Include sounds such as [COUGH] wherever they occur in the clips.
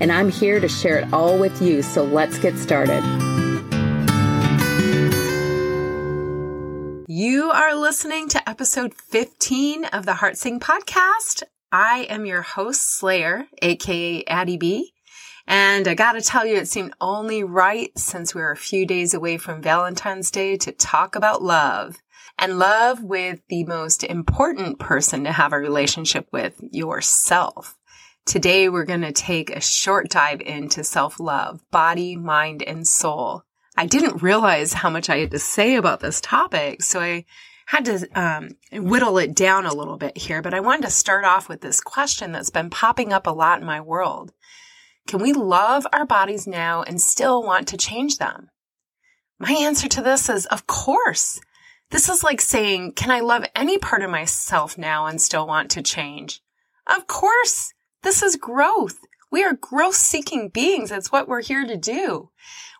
And I'm here to share it all with you, so let's get started. You are listening to episode 15 of the Heart Sing podcast. I am your host, Slayer, aka Addie B. And I gotta tell you, it seemed only right since we are a few days away from Valentine's Day to talk about love. And love with the most important person to have a relationship with, yourself. Today we're gonna take a short dive into self-love, body, mind, and soul. I didn't realize how much I had to say about this topic, so I had to um, whittle it down a little bit here. But I wanted to start off with this question that's been popping up a lot in my world. Can we love our bodies now and still want to change them? My answer to this is, of course. This is like saying, can I love any part of myself now and still want to change? Of course. This is growth. We are growth seeking beings. That's what we're here to do.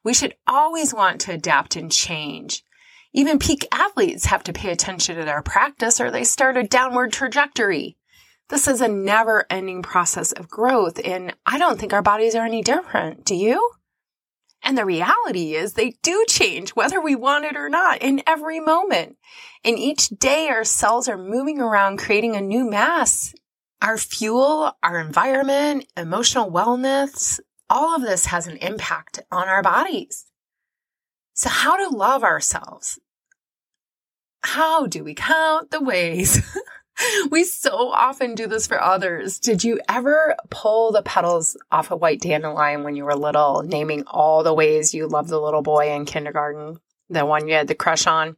We should always want to adapt and change. Even peak athletes have to pay attention to their practice or they start a downward trajectory. This is a never ending process of growth. And I don't think our bodies are any different. Do you? And the reality is they do change whether we want it or not in every moment. In each day, our cells are moving around creating a new mass. Our fuel, our environment, emotional wellness, all of this has an impact on our bodies. So how to love ourselves? How do we count the ways? [LAUGHS] we so often do this for others. Did you ever pull the petals off a white dandelion when you were little, naming all the ways you loved the little boy in kindergarten, the one you had the crush on?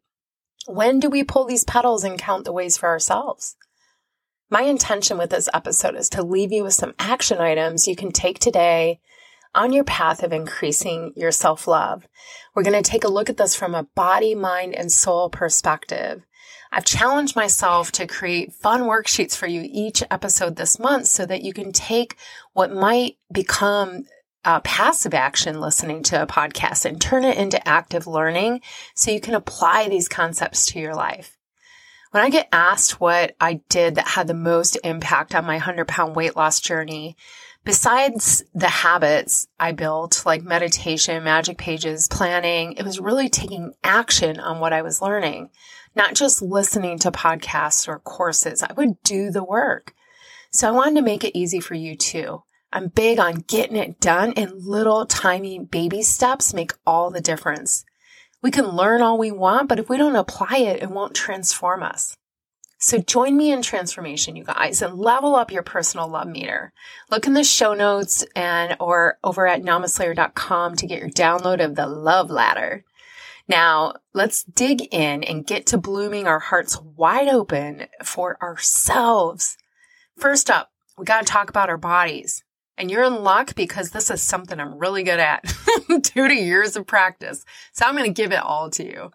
When do we pull these petals and count the ways for ourselves? My intention with this episode is to leave you with some action items you can take today on your path of increasing your self love. We're going to take a look at this from a body, mind, and soul perspective. I've challenged myself to create fun worksheets for you each episode this month so that you can take what might become uh, passive action listening to a podcast and turn it into active learning so you can apply these concepts to your life. When I get asked what I did that had the most impact on my 100 pound weight loss journey, besides the habits I built, like meditation, magic pages, planning, it was really taking action on what I was learning, not just listening to podcasts or courses. I would do the work. So I wanted to make it easy for you too. I'm big on getting it done and little tiny baby steps make all the difference. We can learn all we want, but if we don't apply it, it won't transform us. So join me in transformation, you guys, and level up your personal love meter. Look in the show notes and or over at namaslayer.com to get your download of the love ladder. Now, let's dig in and get to blooming our hearts wide open for ourselves. First up, we got to talk about our bodies. And you're in luck because this is something I'm really good at [LAUGHS] due to years of practice. So I'm going to give it all to you.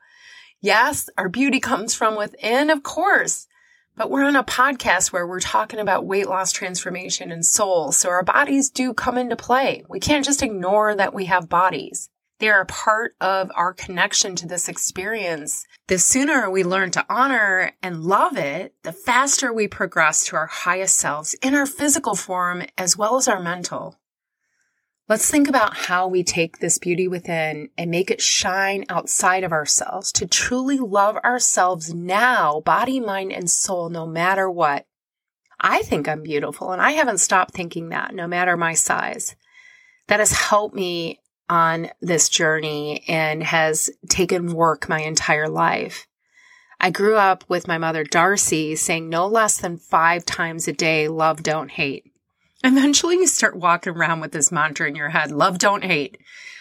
Yes, our beauty comes from within, of course, but we're on a podcast where we're talking about weight loss transformation and soul. So our bodies do come into play. We can't just ignore that we have bodies. They are a part of our connection to this experience. The sooner we learn to honor and love it, the faster we progress to our highest selves in our physical form as well as our mental. Let's think about how we take this beauty within and make it shine outside of ourselves to truly love ourselves now, body, mind, and soul, no matter what. I think I'm beautiful and I haven't stopped thinking that no matter my size. That has helped me on this journey and has taken work my entire life. I grew up with my mother, Darcy, saying no less than five times a day, love, don't hate. Eventually, you start walking around with this mantra in your head love, don't hate.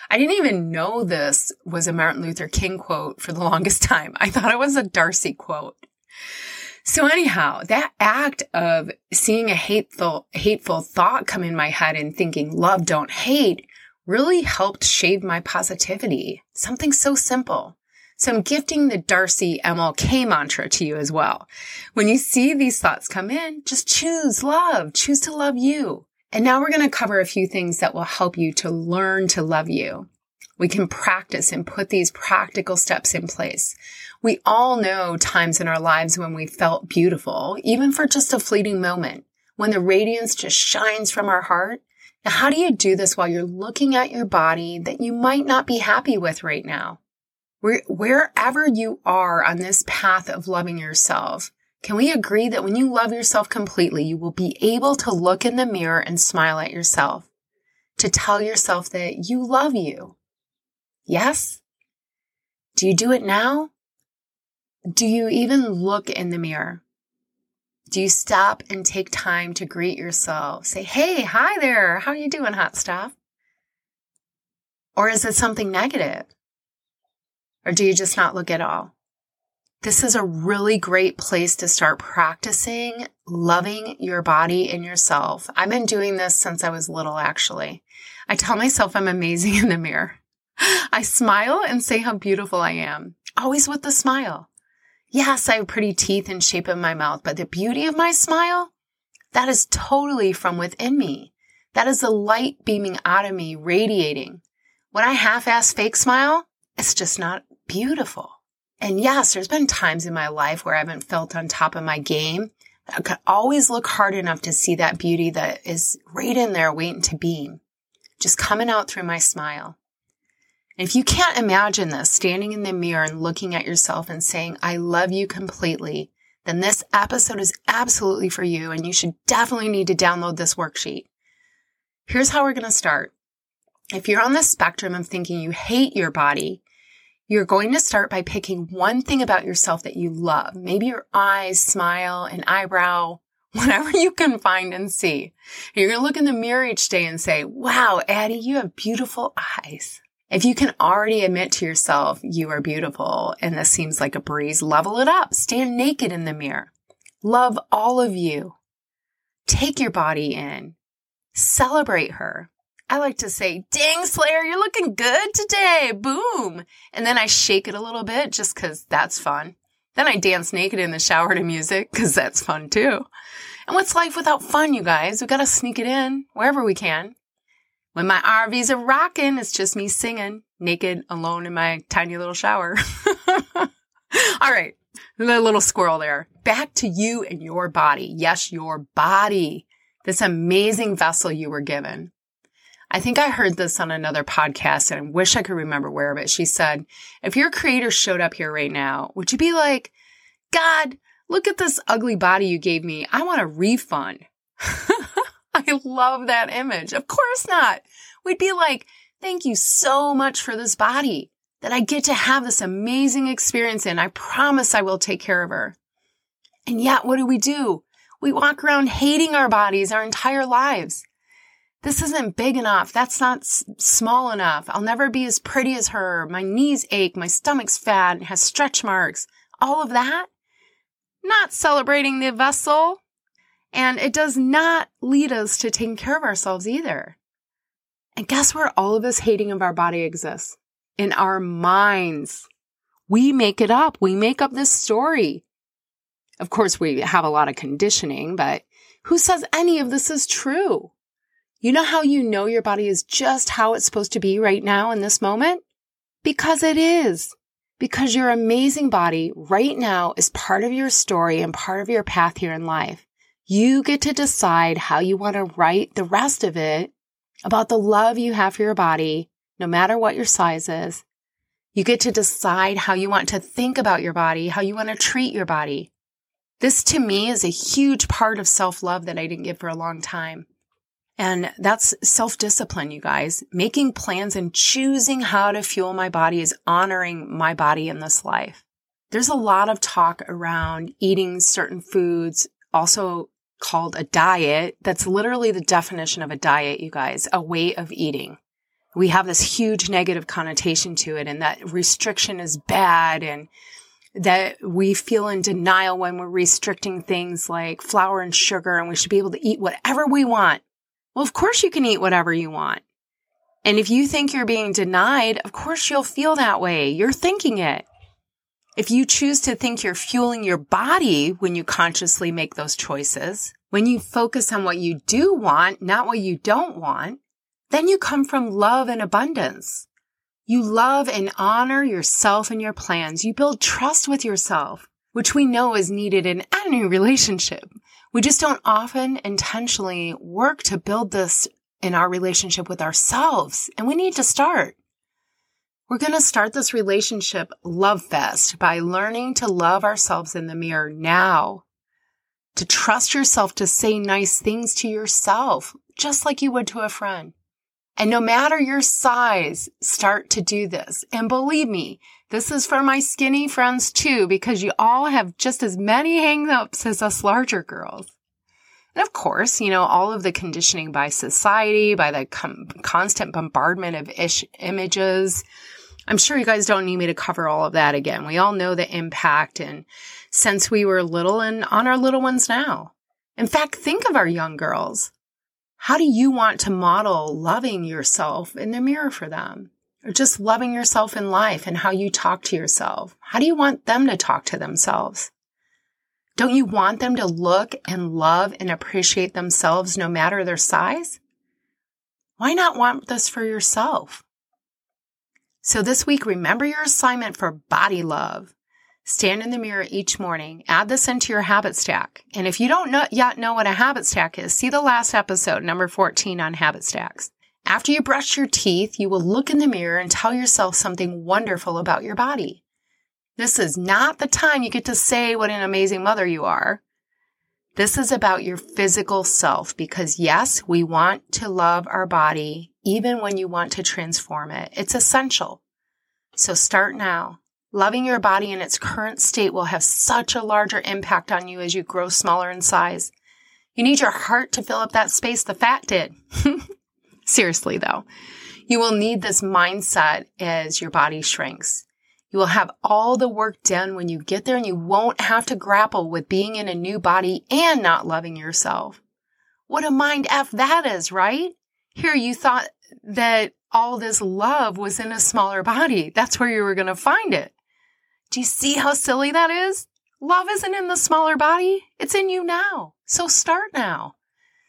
I didn't even know this was a Martin Luther King quote for the [LAUGHS] longest time. I thought it was a Darcy quote. So anyhow, that act of seeing a hateful, hateful thought come in my head and thinking love, don't hate really helped shave my positivity. Something so simple. So I'm gifting the Darcy MLK mantra to you as well. When you see these thoughts come in, just choose love, choose to love you. And now we're going to cover a few things that will help you to learn to love you. We can practice and put these practical steps in place. We all know times in our lives when we felt beautiful, even for just a fleeting moment, when the radiance just shines from our heart. Now, how do you do this while you're looking at your body that you might not be happy with right now? wherever you are on this path of loving yourself, can we agree that when you love yourself completely, you will be able to look in the mirror and smile at yourself, to tell yourself that you love you? Yes? Do you do it now? Do you even look in the mirror? Do you stop and take time to greet yourself? Say, hey, hi there. How are you doing, hot stuff? Or is it something negative? Or do you just not look at all? This is a really great place to start practicing loving your body and yourself. I've been doing this since I was little, actually. I tell myself I'm amazing [LAUGHS] in the mirror. I smile and say how beautiful I am, always with a smile. Yes, I have pretty teeth and shape of my mouth, but the beauty of my smile, that is totally from within me. That is the light beaming out of me, radiating. When I half-ass fake smile, it's just not beautiful. And yes, there's been times in my life where I haven't felt on top of my game. I could always look hard enough to see that beauty that is right in there waiting to beam, just coming out through my smile. And if you can't imagine this, standing in the mirror and looking at yourself and saying, I love you completely, then this episode is absolutely for you and you should definitely need to download this worksheet. Here's how we're going to start. If you're on the spectrum of thinking you hate your body, you're going to start by picking one thing about yourself that you love. Maybe your eyes, smile, an eyebrow, [LAUGHS] whatever you can find and see. You're going to look in the mirror each day and say, wow, Addie, you have beautiful eyes. If you can already admit to yourself you are beautiful and this seems like a breeze, level it up. Stand naked in the mirror. Love all of you. Take your body in. Celebrate her. I like to say, dang, Slayer, you're looking good today. Boom. And then I shake it a little bit just because that's fun. Then I dance naked in the shower to music because that's fun too. And what's life without fun, you guys? We got to sneak it in wherever we can. When my RVs are rocking, it's just me singing naked alone in my tiny little shower. [LAUGHS] All right. The little squirrel there. Back to you and your body. Yes, your body. This amazing vessel you were given. I think I heard this on another podcast and I wish I could remember where, but she said, if your creator showed up here right now, would you be like, God, look at this ugly body you gave me. I want a refund. [LAUGHS] [LAUGHS] I love that image. Of course not. We'd be like, thank you so much for this body that I get to have this amazing experience in. I promise I will take care of her. And yet, what do we do? We walk around hating our bodies our entire lives. This isn't big enough. That's not s- small enough. I'll never be as pretty as her. My knees ache. My stomach's fat and has stretch marks. All of that. Not celebrating the vessel. And it does not lead us to taking care of ourselves either. And guess where all of this hating of our body exists? In our minds. We make it up. We make up this story. Of course, we have a lot of conditioning, but who says any of this is true? You know how you know your body is just how it's supposed to be right now in this moment? Because it is. Because your amazing body right now is part of your story and part of your path here in life. You get to decide how you want to write the rest of it about the love you have for your body, no matter what your size is. You get to decide how you want to think about your body, how you want to treat your body. This to me is a huge part of self love that I didn't get for a long time. And that's self discipline, you guys. Making plans and choosing how to fuel my body is honoring my body in this life. There's a lot of talk around eating certain foods, also called a diet. That's literally the definition of a diet, you guys, a way of eating. We have this huge negative connotation to it and that restriction is bad and that we feel in denial when we're restricting things like flour and sugar and we should be able to eat whatever we want well, of course you can eat whatever you want. And if you think you're being denied, of course you'll feel that way. You're thinking it. If you choose to think you're fueling your body when you consciously make those choices, when you focus on what you do want, not what you don't want, then you come from love and abundance. You love and honor yourself and your plans. You build trust with yourself, which we know is needed in any relationship. We just don't often intentionally work to build this in our relationship with ourselves, and we need to start. We're going to start this relationship love fest by learning to love ourselves in the mirror now. To trust yourself to say nice things to yourself, just like you would to a friend. And no matter your size, start to do this. And believe me, this is for my skinny friends too, because you all have just as many hangups as us larger girls. And of course, you know, all of the conditioning by society, by the com- constant bombardment of ish images, I'm sure you guys don't need me to cover all of that again. We all know the impact and since we were little and on our little ones now. In fact, think of our young girls. How do you want to model loving yourself in the mirror for them? Or just loving yourself in life and how you talk to yourself? How do you want them to talk to themselves? Don't you want them to look and love and appreciate themselves no matter their size? Why not want this for yourself? So this week, remember your assignment for body love. Stand in the mirror each morning. Add this into your habit stack. And if you don't know, yet know what a habit stack is, see the last episode, number 14 on habit stacks. After you brush your teeth, you will look in the mirror and tell yourself something wonderful about your body. This is not the time you get to say what an amazing mother you are. This is about your physical self because yes, we want to love our body even when you want to transform it. It's essential. So start now. Loving your body in its current state will have such a larger impact on you as you grow smaller in size. You need your heart to fill up that space the fat did. [LAUGHS] Seriously though, you will need this mindset as your body shrinks. You will have all the work done when you get there and you won't have to grapple with being in a new body and not loving yourself. What a mind F that is, right? Here you thought that all this love was in a smaller body. That's where you were going to find it. Do you see how silly that is? Love isn't in the smaller body. It's in you now. So start now.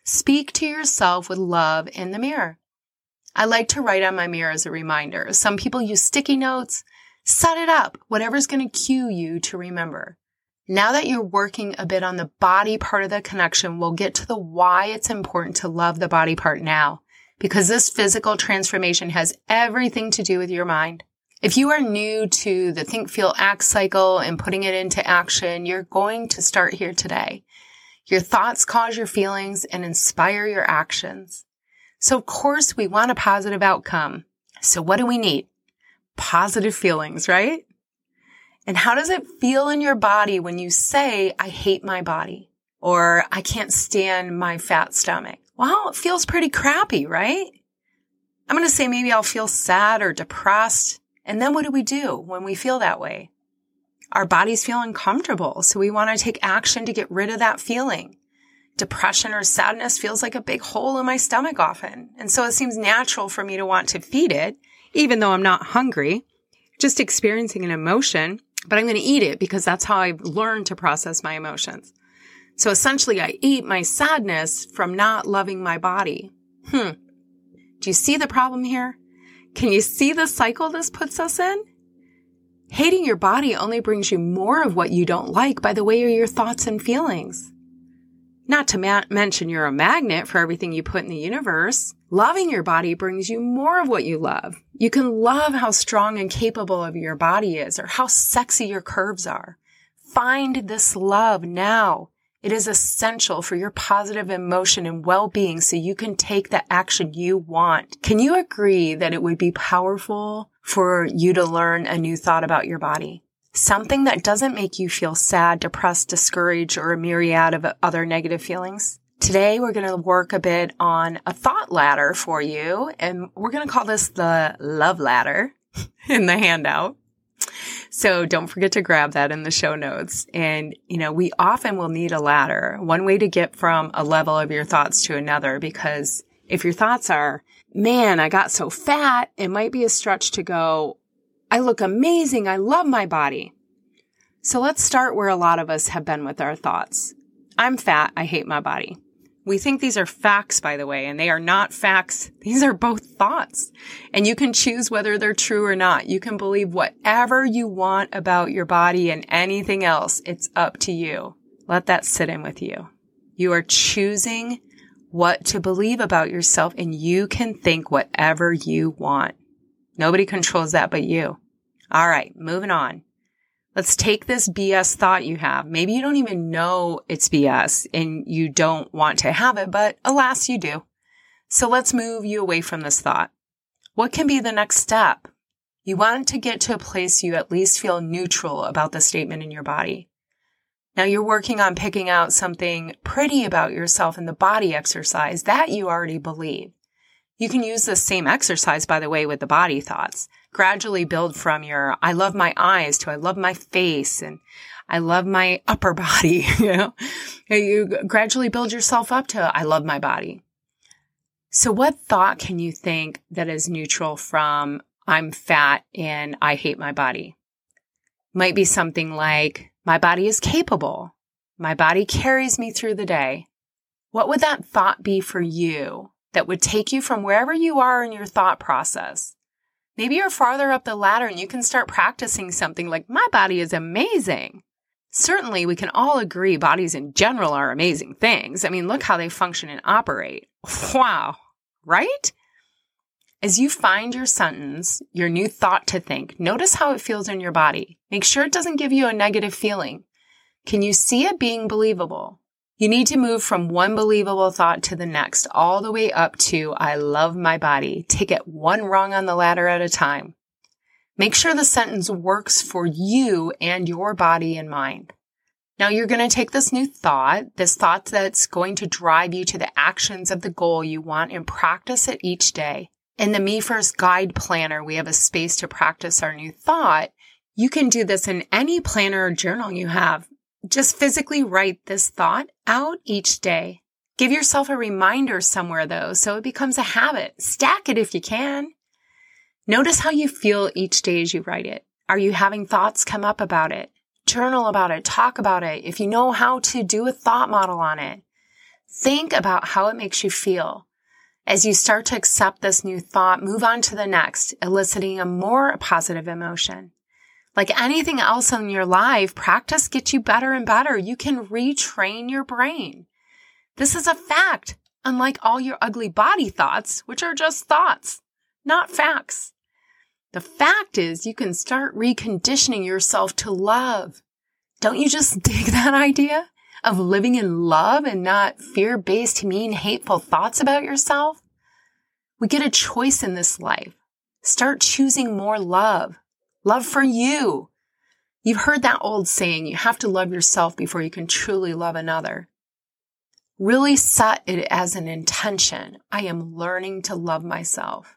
Speak to yourself with love in the mirror. I like to write on my mirror as a reminder. Some people use sticky notes. Set it up, whatever's going to cue you to remember. Now that you're working a bit on the body part of the connection, we'll get to the why it's important to love the body part now, because this physical transformation has everything to do with your mind. If you are new to the think, feel, act cycle and putting it into action, you're going to start here today. Your thoughts cause your feelings and inspire your actions. So of course we want a positive outcome. So what do we need? positive feelings, right? And how does it feel in your body when you say, I hate my body or I can't stand my fat stomach? Well, it feels pretty crappy, right? I'm going to say maybe I'll feel sad or depressed. And then what do we do when we feel that way? Our bodies feel uncomfortable. So we want to take action to get rid of that feeling. Depression or sadness feels like a big hole in my stomach often. And so it seems natural for me to want to feed it even though I'm not hungry, just experiencing an emotion, but I'm going to eat it because that's how I've learned to process my emotions. So essentially, I eat my sadness from not loving my body. Hmm. Do you see the problem here? Can you see the cycle this puts us in? Hating your body only brings you more of what you don't like by the way of your thoughts and feelings. Not to ma- mention you're a magnet for everything you put in the universe. Loving your body brings you more of what you love. You can love how strong and capable of your body is or how sexy your curves are. Find this love now. It is essential for your positive emotion and well-being so you can take the action you want. Can you agree that it would be powerful for you to learn a new thought about your body? something that doesn't make you feel sad, depressed, discouraged, or a myriad of other negative feelings. Today, we're going to work a bit on a thought ladder for you, and we're going to call this the love ladder [LAUGHS] in the handout. So don't forget to grab that in the show notes. And, you know, we often will need a ladder, one way to get from a level of your thoughts to another, because if your thoughts are man, I got so fat. It might be a stretch to go, I look amazing. I love my body. So let's start where a lot of us have been with our thoughts. I'm fat. I hate my body. We think these are facts, by the way, and they are not facts. [LAUGHS] These are both thoughts. And you can choose whether they're true or not. You can believe whatever you want about your body and anything else. It's up to you. Let that sit in with you. You are choosing what to believe about yourself and you can think whatever you want. Nobody controls that but you. All right, moving on. Let's take this BS thought you have. Maybe you don't even know it's BS and you don't want to have it, but alas, you do. So let's move you away from this thought. What can be the next step? You want to get to a place you at least feel neutral about the statement in your body. Now you're working on picking out something pretty about yourself in the body exercise that you already believe. You can use this same exercise, by the way, with the body thoughts. Gradually build from your, I love my eyes to I love my face and I love my upper body. [LAUGHS] You know, you gradually build yourself up to, I love my body. So what thought can you think that is neutral from I'm fat and I hate my body? Might be something like, my body is capable. My body carries me through the day. What would that thought be for you that would take you from wherever you are in your thought process? Maybe you're farther up the ladder and you can start practicing something like, my body is amazing. Certainly, we can all agree bodies in general are amazing things. I mean, look how they function and operate. [LAUGHS] Wow, right? As you find your sentence, your new thought to think, notice how it feels in your body. Make sure it doesn't give you a negative feeling. Can you see it being believable? You need to move from one believable thought to the next, all the way up to, I love my body. Take it one rung on the ladder at a time. Make sure the sentence works for you and your body and mind. Now you're going to take this new thought, this thought that's going to drive you to the actions of the goal you want and practice it each day. In the Me First Guide Planner, we have a space to practice our new thought. You can do this in any planner or journal you have. Just physically write this thought out each day. Give yourself a reminder somewhere though, so it becomes a habit. Stack it if you can. Notice how you feel each day as you write it. Are you having thoughts come up about it? Journal about it. Talk about it. If you know how to do a thought model on it, think about how it makes you feel. As you start to accept this new thought, move on to the next, eliciting a more positive emotion. Like anything else in your life, practice gets you better and better. You can retrain your brain. This is a fact, unlike all your ugly body thoughts, which are just thoughts, not facts. The fact is you can start reconditioning yourself to love. Don't you just [LAUGHS] dig that idea? of living in love and not fear based, mean, hateful thoughts about yourself? We get a choice in this life. Start choosing more love. Love for you. You've heard that old saying, you have to love yourself before you can truly love another. Really set it as an intention. I am learning to love myself.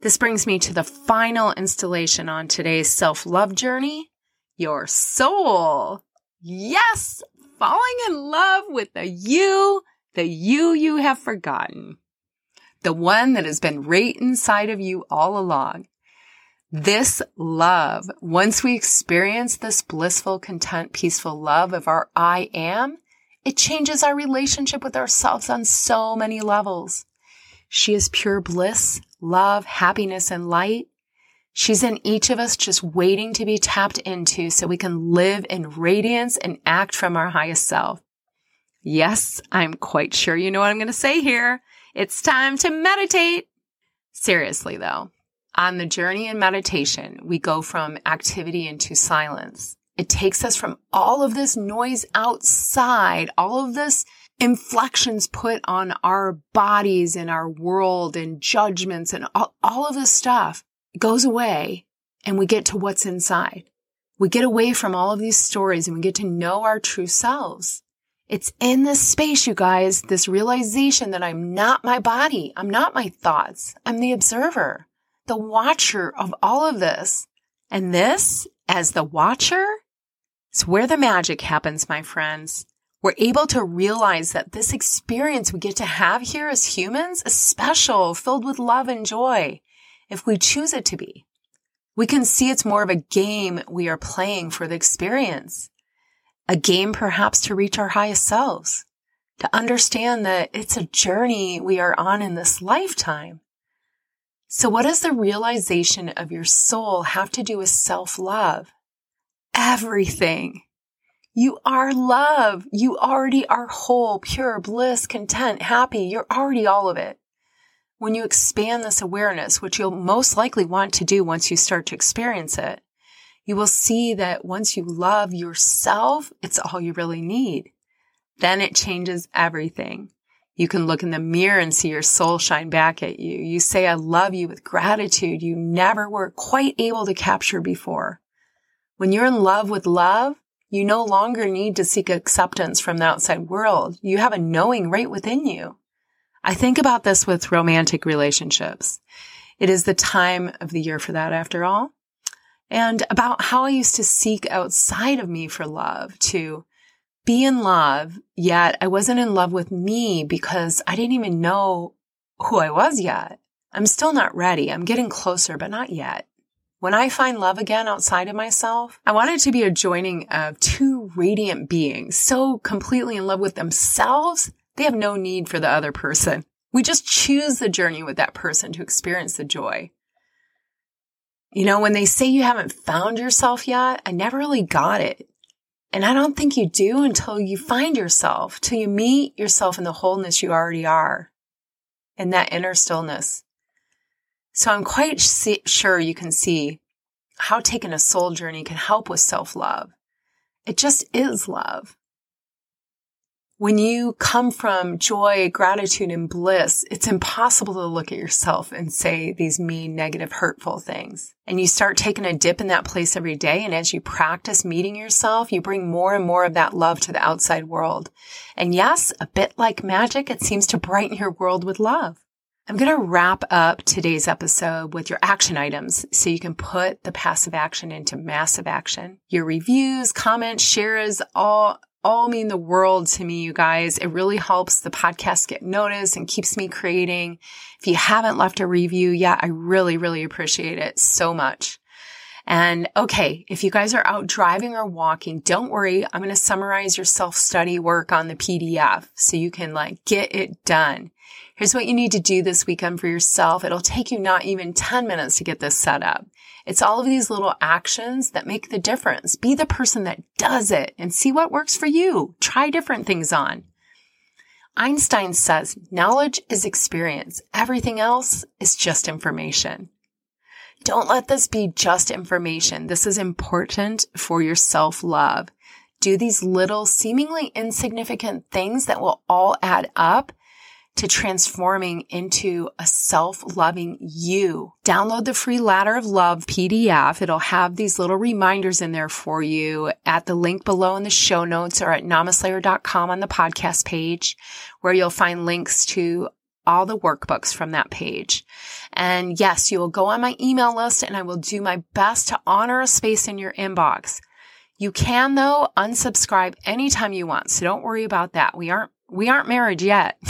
This brings me to the final installation on today's self love journey your soul. Yes, falling in love with the you, the you you have forgotten. The one that has been right inside of you all along. This love, once we experience this blissful, content, peaceful love of our I am, it changes our relationship with ourselves on so many levels. She is pure bliss, love, happiness, and light. She's in each of us just waiting to be tapped into so we can live in radiance and act from our highest self. Yes, I'm quite sure you know what I'm going to say here. It's time to meditate. Seriously though, on the journey in meditation, we go from activity into silence. It takes us from all of this noise outside, all of this inflections put on our bodies and our world and judgments and all, all of this stuff goes away and we get to what's inside. We get away from all of these stories and we get to know our true selves. It's in this space, you guys, this realization that I'm not my body. I'm not my thoughts. I'm the observer, the watcher of all of this. And this, as the watcher, is where the magic happens, my friends. we're able to realize that this experience we get to have here as humans is special, filled with love and joy, if we choose it to be. We can see it's more of a game we are playing for the experience, a game perhaps to reach our highest selves, to understand that it's a journey we are on in this lifetime. So what does the realization of your soul have to do with self love? Everything. You are love. You already are whole, pure, bliss, content, happy. You're already all of it. When you expand this awareness, which you'll most likely want to do once you start to experience it, you will see that once you love yourself, it's all you really need. Then it changes everything. You can look in the mirror and see your soul shine back at you. You say, I love you with gratitude you never were quite able to capture before. When you're in love with love, you no longer need to seek acceptance from the outside world. You have a knowing right within you. I think about this with romantic relationships. It is the time of the year for that after all. And about how I used to seek outside of me for love to be in love, yet I wasn't in love with me because I didn't even know who I was yet. I'm still not ready. I'm getting closer, but not yet. When I find love again outside of myself, I want it to be a joining of two radiant beings so completely in love with themselves, they have no need for the other person. We just choose the journey with that person to experience the joy. You know, when they say you haven't found yourself yet, I never really got it. And I don't think you do until you find yourself, till you meet yourself in the wholeness you already are, in that inner stillness. So I'm quite sure you can see how taking a soul journey can help with self love. It just is love. When you come from joy, gratitude, and bliss, it's impossible to look at yourself and say these mean, negative, hurtful things. And you start taking a dip in that place every day. And as you practice meeting yourself, you bring more and more of that love to the outside world. And yes, a bit like magic, it seems to brighten your world with love. I'm going to wrap up today's episode with your action items so you can put the passive action into massive action. Your reviews, comments, shares, all all mean the world to me, you guys. It really helps the podcast get noticed and keeps me creating. If you haven't left a review yet, I really, really appreciate it so much. And okay, if you guys are out driving or walking, don't worry. I'm going to summarize your self study work on the PDF so you can like get it done. Here's what you need to do this weekend for yourself. It'll take you not even 10 minutes to get this set up. It's all of these little actions that make the difference. Be the person that does it and see what works for you. Try different things on. Einstein says knowledge is experience. Everything else is just information. Don't let this be just information. This is important for your self love. Do these little seemingly insignificant things that will all add up to transforming into a self-loving you. Download the free Ladder of Love PDF. It'll have these little reminders in there for you at the link below in the show notes or at namaslayer.com on the podcast page where you'll find links to all the workbooks from that page. And yes, you will go on my email list and I will do my best to honor a space in your inbox. You can though unsubscribe anytime you want. So don't worry about that. We aren't we aren't married yet. [LAUGHS]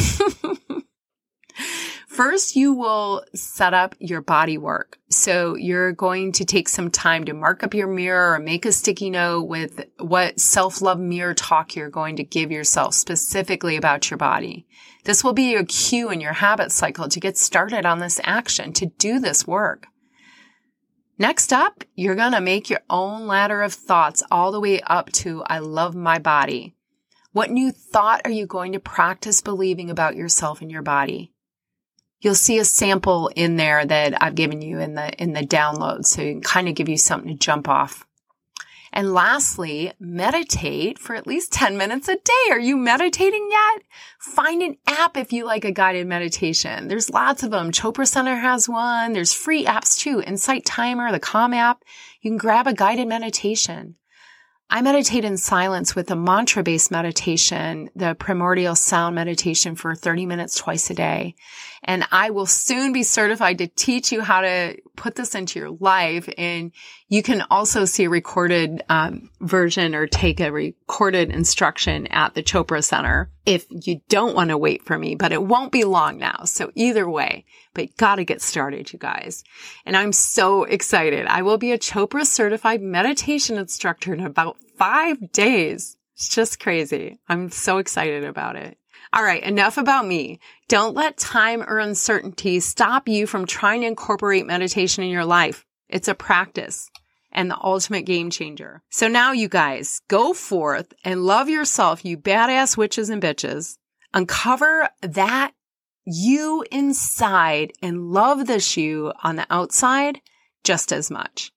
First, you will set up your body work. So you're going to take some time to mark up your mirror or make a sticky note with what self-love mirror talk you're going to give yourself specifically about your body. This will be your cue in your habit cycle to get started on this action, to do this work. Next up, you're going to make your own ladder of thoughts all the way up to I love my body. What new thought are you going to practice believing about yourself and your body? You'll see a sample in there that I've given you in the, in the download. So you can kind of give you something to jump off. And lastly, meditate for at least 10 minutes a day. Are you meditating yet? Find an app if you like a guided meditation. There's lots of them. Chopra Center has one. There's free apps too. Insight Timer, the Calm app. You can grab a guided meditation. I meditate in silence with a mantra based meditation, the primordial sound meditation for 30 minutes twice a day. And I will soon be certified to teach you how to put this into your life. And You can also see a recorded um, version or take a recorded instruction at the Chopra Center if you don't want to wait for me, but it won't be long now. So either way, but you gotta get started, you guys. And I'm so excited. I will be a Chopra certified meditation instructor in about five days. It's just crazy. I'm so excited about it. All right, enough about me. Don't let time or uncertainty stop you from trying to incorporate meditation in your life. It's a practice and the ultimate game changer. So now you guys go forth and love yourself, you badass witches and bitches. Uncover that you inside and love the shoe on the outside just as much.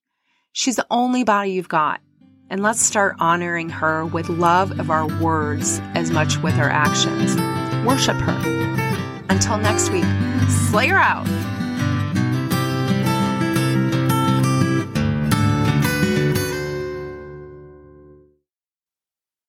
She's the only body you've got. And let's start honoring her with love of our words as much with our actions. Worship her. Until next week, Slayer out.